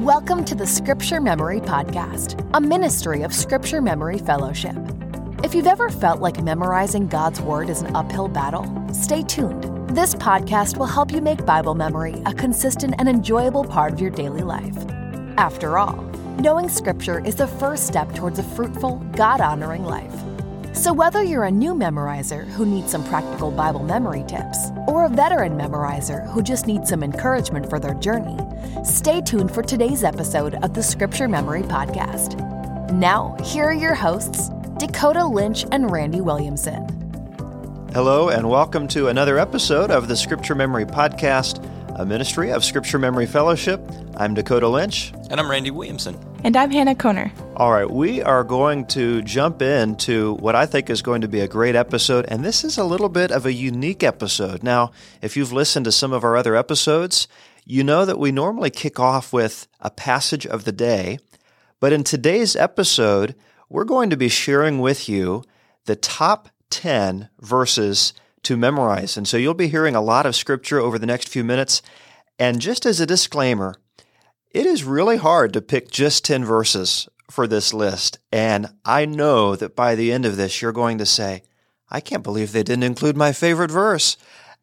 Welcome to the Scripture Memory Podcast, a ministry of Scripture Memory Fellowship. If you've ever felt like memorizing God's Word is an uphill battle, stay tuned. This podcast will help you make Bible memory a consistent and enjoyable part of your daily life. After all, knowing Scripture is the first step towards a fruitful, God honoring life. So, whether you're a new memorizer who needs some practical Bible memory tips, or a veteran memorizer who just needs some encouragement for their journey, stay tuned for today's episode of the Scripture Memory Podcast. Now, here are your hosts, Dakota Lynch and Randy Williamson. Hello, and welcome to another episode of the Scripture Memory Podcast, a ministry of Scripture Memory Fellowship. I'm Dakota Lynch. And I'm Randy Williamson. And I'm Hannah Koner. All right, we are going to jump into what I think is going to be a great episode, and this is a little bit of a unique episode. Now, if you've listened to some of our other episodes, you know that we normally kick off with a passage of the day, but in today's episode, we're going to be sharing with you the top 10 verses to memorize. And so you'll be hearing a lot of scripture over the next few minutes. And just as a disclaimer, it is really hard to pick just 10 verses for this list. And I know that by the end of this, you're going to say, I can't believe they didn't include my favorite verse.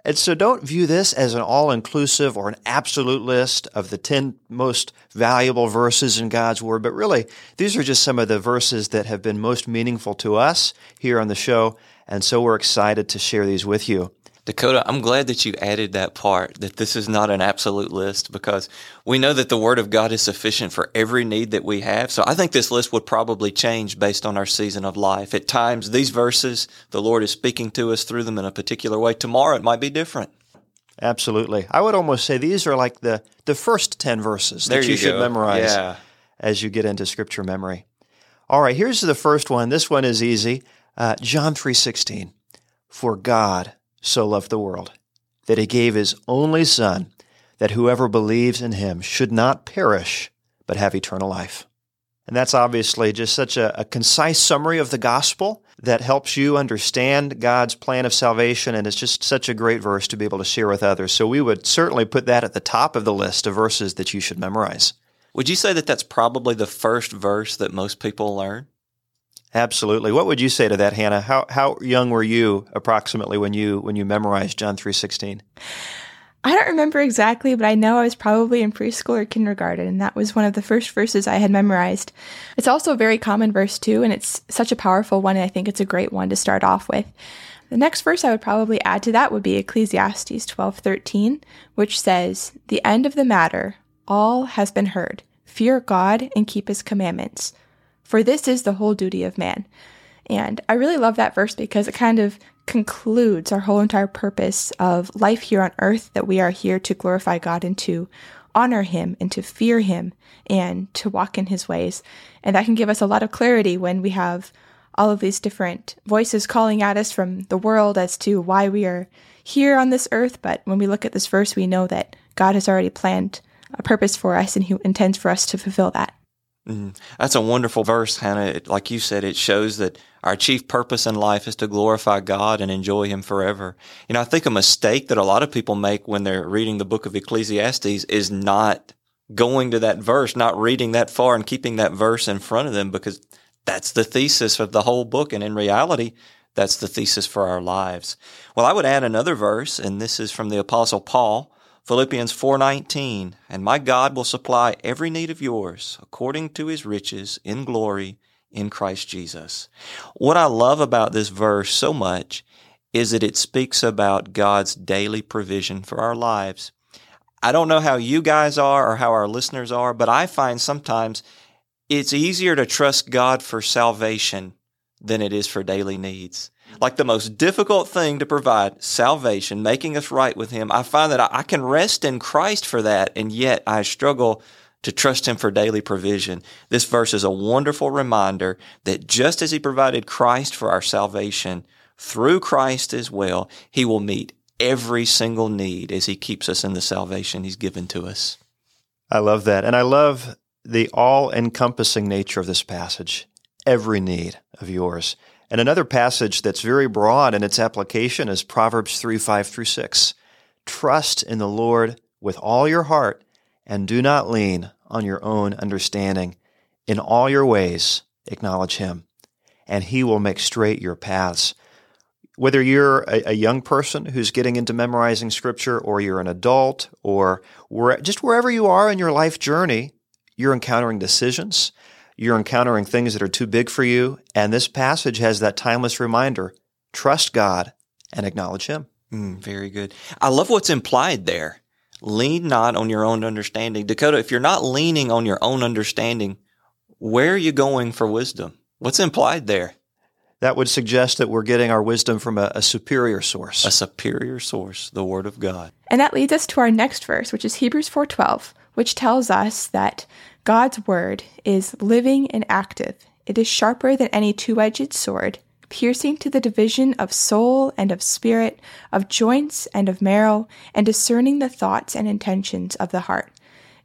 And so don't view this as an all inclusive or an absolute list of the 10 most valuable verses in God's Word, but really, these are just some of the verses that have been most meaningful to us here on the show. And so we're excited to share these with you. Dakota, I'm glad that you added that part, that this is not an absolute list because we know that the Word of God is sufficient for every need that we have. So I think this list would probably change based on our season of life. At times, these verses, the Lord is speaking to us through them in a particular way. Tomorrow, it might be different. Absolutely. I would almost say these are like the, the first 10 verses that There you, you should go. memorize Yeah. as you get into scripture memory. All right, here's the first one. This one is easy. Uh, John 3:16. For God so loved the world that he gave his only son that whoever believes in him should not perish but have eternal life. And that's obviously just such a, a concise summary of the gospel that helps you understand God's plan of salvation. And it's just such a great verse to be able to share with others. So we would certainly put that at the top of the list of verses that you should memorize. Would you say that that's probably the first verse that most people learn? Absolutely. What would you say to that, Hannah? How how young were you approximately when you when you memorized John three sixteen? I don't remember exactly, but I know I was probably in preschool or kindergarten, and that was one of the first verses I had memorized. It's also a very common verse, too, and it's such a powerful one, and I think it's a great one to start off with. The next verse I would probably add to that would be Ecclesiastes 12:13, which says, "The end of the matter, all has been heard. Fear God and keep his commandments, for this is the whole duty of man." And I really love that verse because it kind of concludes our whole entire purpose of life here on earth that we are here to glorify God and to honor Him and to fear Him and to walk in His ways. And that can give us a lot of clarity when we have all of these different voices calling at us from the world as to why we are here on this earth. But when we look at this verse, we know that God has already planned a purpose for us and He intends for us to fulfill that. Mm, that's a wonderful verse, Hannah. Like you said, it shows that our chief purpose in life is to glorify God and enjoy Him forever. You know, I think a mistake that a lot of people make when they're reading the book of Ecclesiastes is not going to that verse, not reading that far and keeping that verse in front of them because that's the thesis of the whole book. And in reality, that's the thesis for our lives. Well, I would add another verse, and this is from the Apostle Paul. Philippians 4:19 and my God will supply every need of yours according to his riches in glory in Christ Jesus. What I love about this verse so much is that it speaks about God's daily provision for our lives. I don't know how you guys are or how our listeners are, but I find sometimes it's easier to trust God for salvation than it is for daily needs like the most difficult thing to provide salvation, making us right with Him. I find that I can rest in Christ for that, and yet I struggle to trust Him for daily provision. This verse is a wonderful reminder that just as He provided Christ for our salvation, through Christ as well, He will meet every single need as He keeps us in the salvation He's given to us. I love that. And I love the all encompassing nature of this passage. Every need of yours. And another passage that's very broad in its application is Proverbs 3 5 through 6. Trust in the Lord with all your heart and do not lean on your own understanding. In all your ways, acknowledge him, and he will make straight your paths. Whether you're a, a young person who's getting into memorizing scripture, or you're an adult, or where, just wherever you are in your life journey, you're encountering decisions. You're encountering things that are too big for you. And this passage has that timeless reminder trust God and acknowledge Him. Mm, very good. I love what's implied there. Lean not on your own understanding. Dakota, if you're not leaning on your own understanding, where are you going for wisdom? What's implied there? That would suggest that we're getting our wisdom from a, a, superior source. A superior source, the Word of God. And that leads us to our next verse, which is Hebrews 4:12, which tells us that God's Word is living and active. It is sharper than any two-edged sword, piercing to the division of soul and of spirit, of joints and of marrow, and discerning the thoughts and intentions of the heart.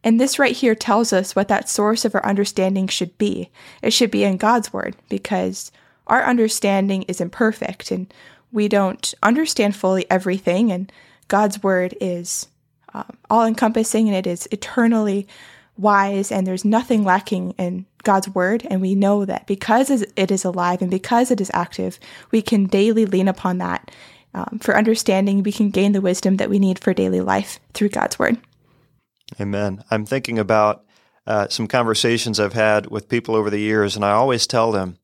And this right here tells us what that source of our understanding should be. It should be in God's Word, because our understanding is imperfect and we don't understand fully everything, and God's Word is um, all encompassing and it is eternally wise, and there's nothing lacking in God's word. And we know that because it is alive and because it is active, we can daily lean upon that. Um, for understanding, we can gain the wisdom that we need for daily life through God's word. Amen. I'm thinking about uh, some conversations I've had with people over the years, and I always tell them,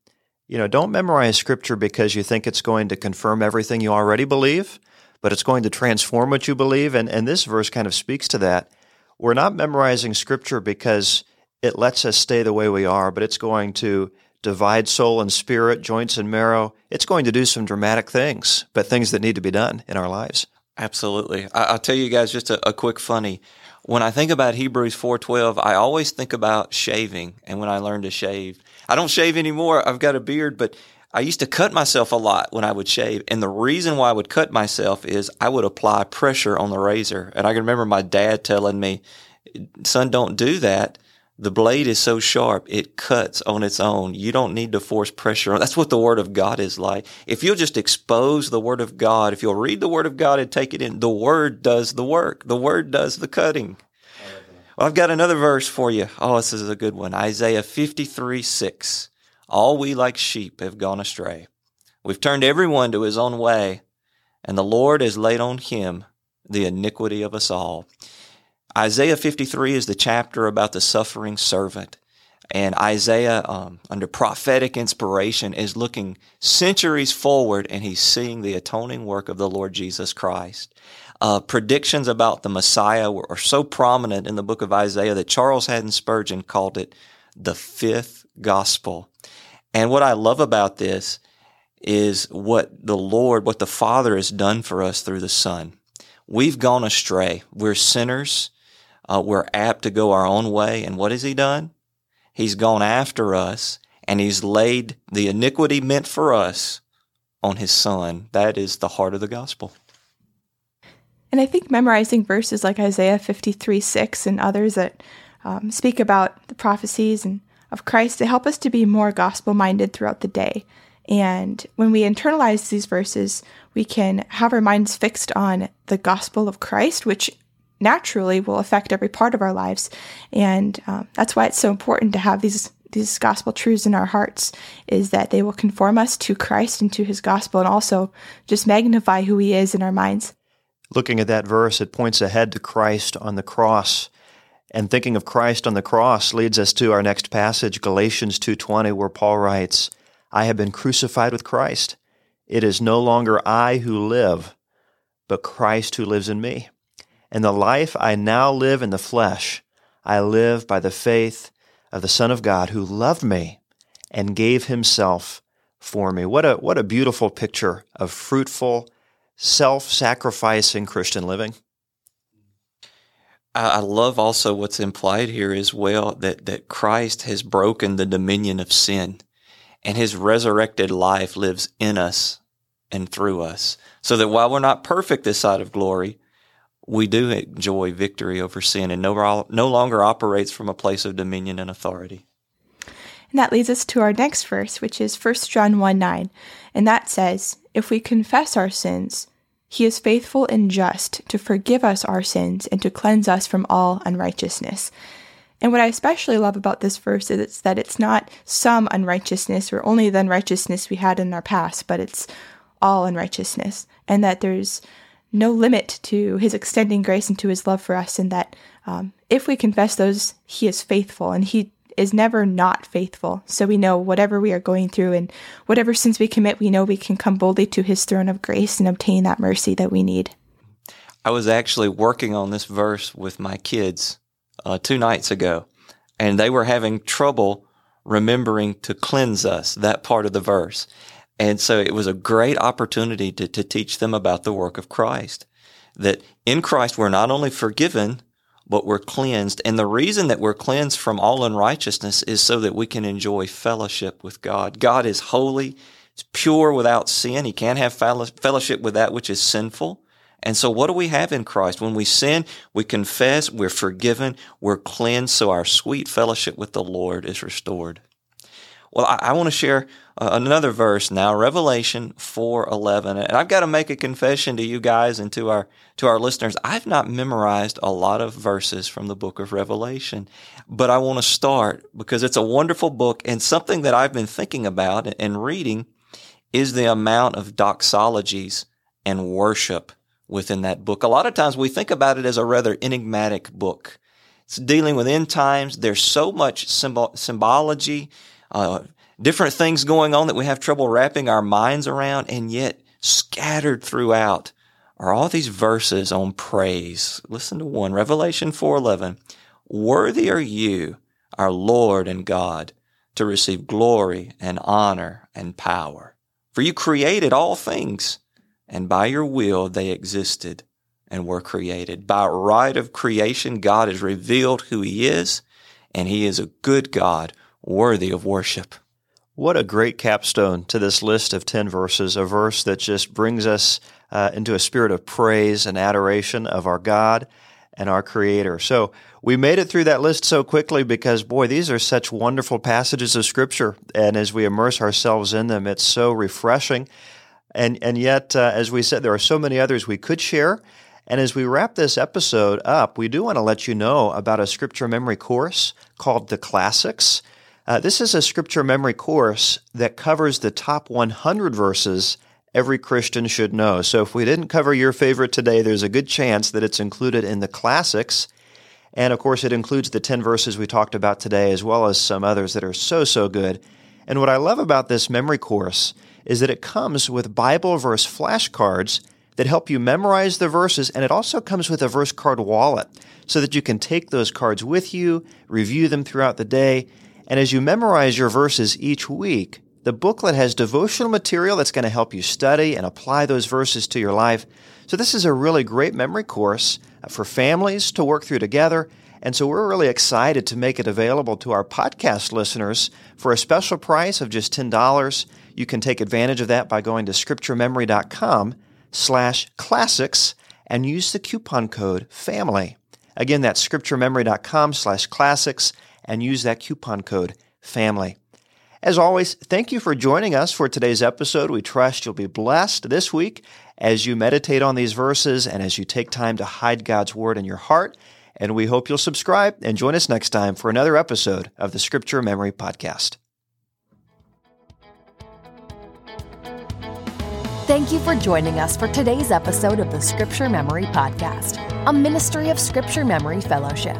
you know, don't memorize scripture because you think it's going to confirm everything you already believe, but it's going to transform what you believe. And, and this verse kind of speaks to that. We're not memorizing scripture because it lets us stay the way we are, but it's going to divide soul and spirit, joints and marrow. It's going to do some dramatic things, but things that need to be done in our lives. Absolutely. I, will tell you guys just a, a, quick funny. When I think about Hebrews 4:12, I always think about shaving and when I learned to shave. I don't shave anymore. I've got a beard, but I used to cut myself a lot when I would shave. And the reason why I would cut myself is I would apply pressure on the razor. And I can remember my dad telling me, son, don't do that. The blade is so sharp, it cuts on its own. You don't need to force pressure on. That's what the Word of God is like. If you'll just expose the Word of God, if you'll read the Word of God and take it in, the Word does the work. The Word does the cutting. Well, I've got another verse for you. Oh, this is a good one. Isaiah 53 6. All we like sheep have gone astray. We've turned everyone to his own way, and the Lord has laid on him the iniquity of us all. Isaiah 53 is the chapter about the suffering servant. And Isaiah, um, under prophetic inspiration, is looking centuries forward and he's seeing the atoning work of the Lord Jesus Christ. Uh, predictions about the Messiah were, are so prominent in the book of Isaiah that Charles Haddon Spurgeon called it the fifth gospel. And what I love about this is what the Lord, what the Father has done for us through the Son. We've gone astray. We're sinners. Uh, we're apt to go our own way. And what has He done? He's gone after us and He's laid the iniquity meant for us on His Son. That is the heart of the gospel. And I think memorizing verses like Isaiah 53 6 and others that um, speak about the prophecies and of Christ to help us to be more gospel minded throughout the day. And when we internalize these verses, we can have our minds fixed on the gospel of Christ, which naturally will affect every part of our lives. And um, that's why it's so important to have these these gospel truths in our hearts is that they will conform us to Christ and to his gospel and also just magnify who he is in our minds. Looking at that verse, it points ahead to Christ on the cross and thinking of Christ on the cross leads us to our next passage, Galatians 2:20, where Paul writes, "I have been crucified with Christ. It is no longer I who live, but Christ who lives in me. And the life I now live in the flesh, I live by the faith of the Son of God who loved me and gave himself for me." What a what a beautiful picture of fruitful, self-sacrificing Christian living. I love also what's implied here as well that, that Christ has broken the dominion of sin and his resurrected life lives in us and through us. So that while we're not perfect this side of glory, we do enjoy victory over sin and no, no longer operates from a place of dominion and authority. And that leads us to our next verse, which is 1 John 1 9. And that says, If we confess our sins, he is faithful and just to forgive us our sins and to cleanse us from all unrighteousness. And what I especially love about this verse is that it's not some unrighteousness or only the unrighteousness we had in our past, but it's all unrighteousness. And that there's no limit to his extending grace and to his love for us. And that um, if we confess those, he is faithful and he is never not faithful. So we know whatever we are going through and whatever sins we commit, we know we can come boldly to his throne of grace and obtain that mercy that we need. I was actually working on this verse with my kids uh, two nights ago, and they were having trouble remembering to cleanse us, that part of the verse. And so it was a great opportunity to, to teach them about the work of Christ. That in Christ we're not only forgiven, but we're cleansed. And the reason that we're cleansed from all unrighteousness is so that we can enjoy fellowship with God. God is holy, it's pure without sin. He can't have fellowship with that which is sinful. And so what do we have in Christ? When we sin, we confess, we're forgiven, we're cleansed, so our sweet fellowship with the Lord is restored. Well, I, I want to share uh, another verse now, Revelation 4:11. And I've got to make a confession to you guys and to our to our listeners. I've not memorized a lot of verses from the book of Revelation, but I want to start because it's a wonderful book and something that I've been thinking about and reading is the amount of doxologies and worship within that book. A lot of times we think about it as a rather enigmatic book. It's dealing with end times. There's so much symbol- symbology, uh, different things going on that we have trouble wrapping our minds around, and yet scattered throughout are all these verses on praise. Listen to one, Revelation 4:11. Worthy are you, our Lord and God, to receive glory and honor and power. For you created all things and by your will they existed and were created. By right of creation, God has revealed who He is, and He is a good God, worthy of worship. What a great capstone to this list of 10 verses, a verse that just brings us uh, into a spirit of praise and adoration of our God and our Creator. So we made it through that list so quickly because, boy, these are such wonderful passages of Scripture. And as we immerse ourselves in them, it's so refreshing. And, and yet, uh, as we said, there are so many others we could share. And as we wrap this episode up, we do want to let you know about a scripture memory course called The Classics. Uh, this is a scripture memory course that covers the top 100 verses every Christian should know. So if we didn't cover your favorite today, there's a good chance that it's included in the classics. And of course, it includes the 10 verses we talked about today, as well as some others that are so, so good. And what I love about this memory course is that it comes with Bible verse flashcards that help you memorize the verses, and it also comes with a verse card wallet so that you can take those cards with you, review them throughout the day, and as you memorize your verses each week, the booklet has devotional material that's going to help you study and apply those verses to your life. So, this is a really great memory course uh, for families to work through together. And so, we're really excited to make it available to our podcast listeners for a special price of just $10. You can take advantage of that by going to scripturememory.com slash classics and use the coupon code FAMILY. Again, that's scripturememory.com slash classics and use that coupon code FAMILY. As always, thank you for joining us for today's episode. We trust you'll be blessed this week as you meditate on these verses and as you take time to hide God's Word in your heart. And we hope you'll subscribe and join us next time for another episode of the Scripture Memory Podcast. Thank you for joining us for today's episode of the Scripture Memory Podcast, a ministry of Scripture Memory Fellowship.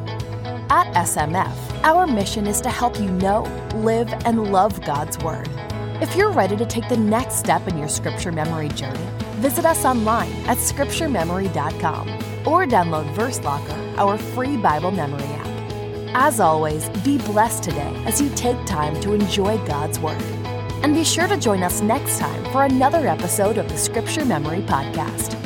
At SMF, our mission is to help you know, live, and love God's Word. If you're ready to take the next step in your Scripture memory journey, visit us online at scripturememory.com or download Verse Locker, our free Bible memory app. As always, be blessed today as you take time to enjoy God's Word. And be sure to join us next time for another episode of the Scripture Memory Podcast.